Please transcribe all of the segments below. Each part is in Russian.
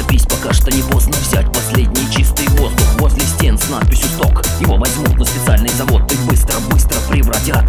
торопись, пока что не поздно Взять последний чистый воздух. Возле стен с надписью «Сток» Его возьмут на специальный завод. И быстро-быстро превратят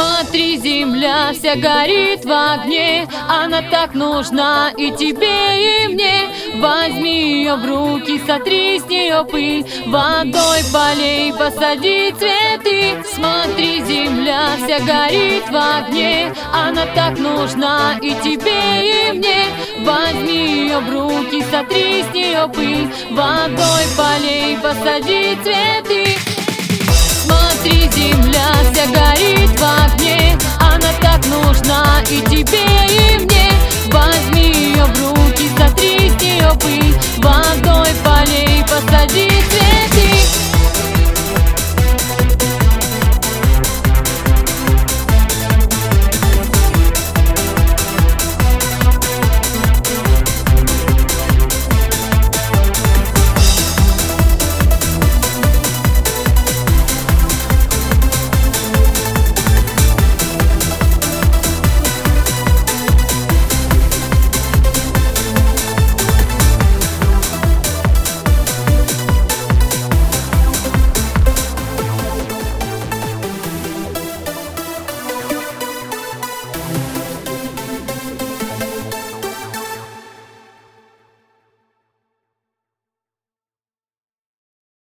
Смотри, земля вся горит в огне. Она так нужна и тебе, и мне. Возьми ее в руки, сотри с нее пыль. Водой полей, посади цветы. Смотри, земля вся горит в огне. Она так нужна и тебе, и мне. Возьми ее в руки, сотри с нее пыль. Водой полей, посади цветы. Смотри, земля вся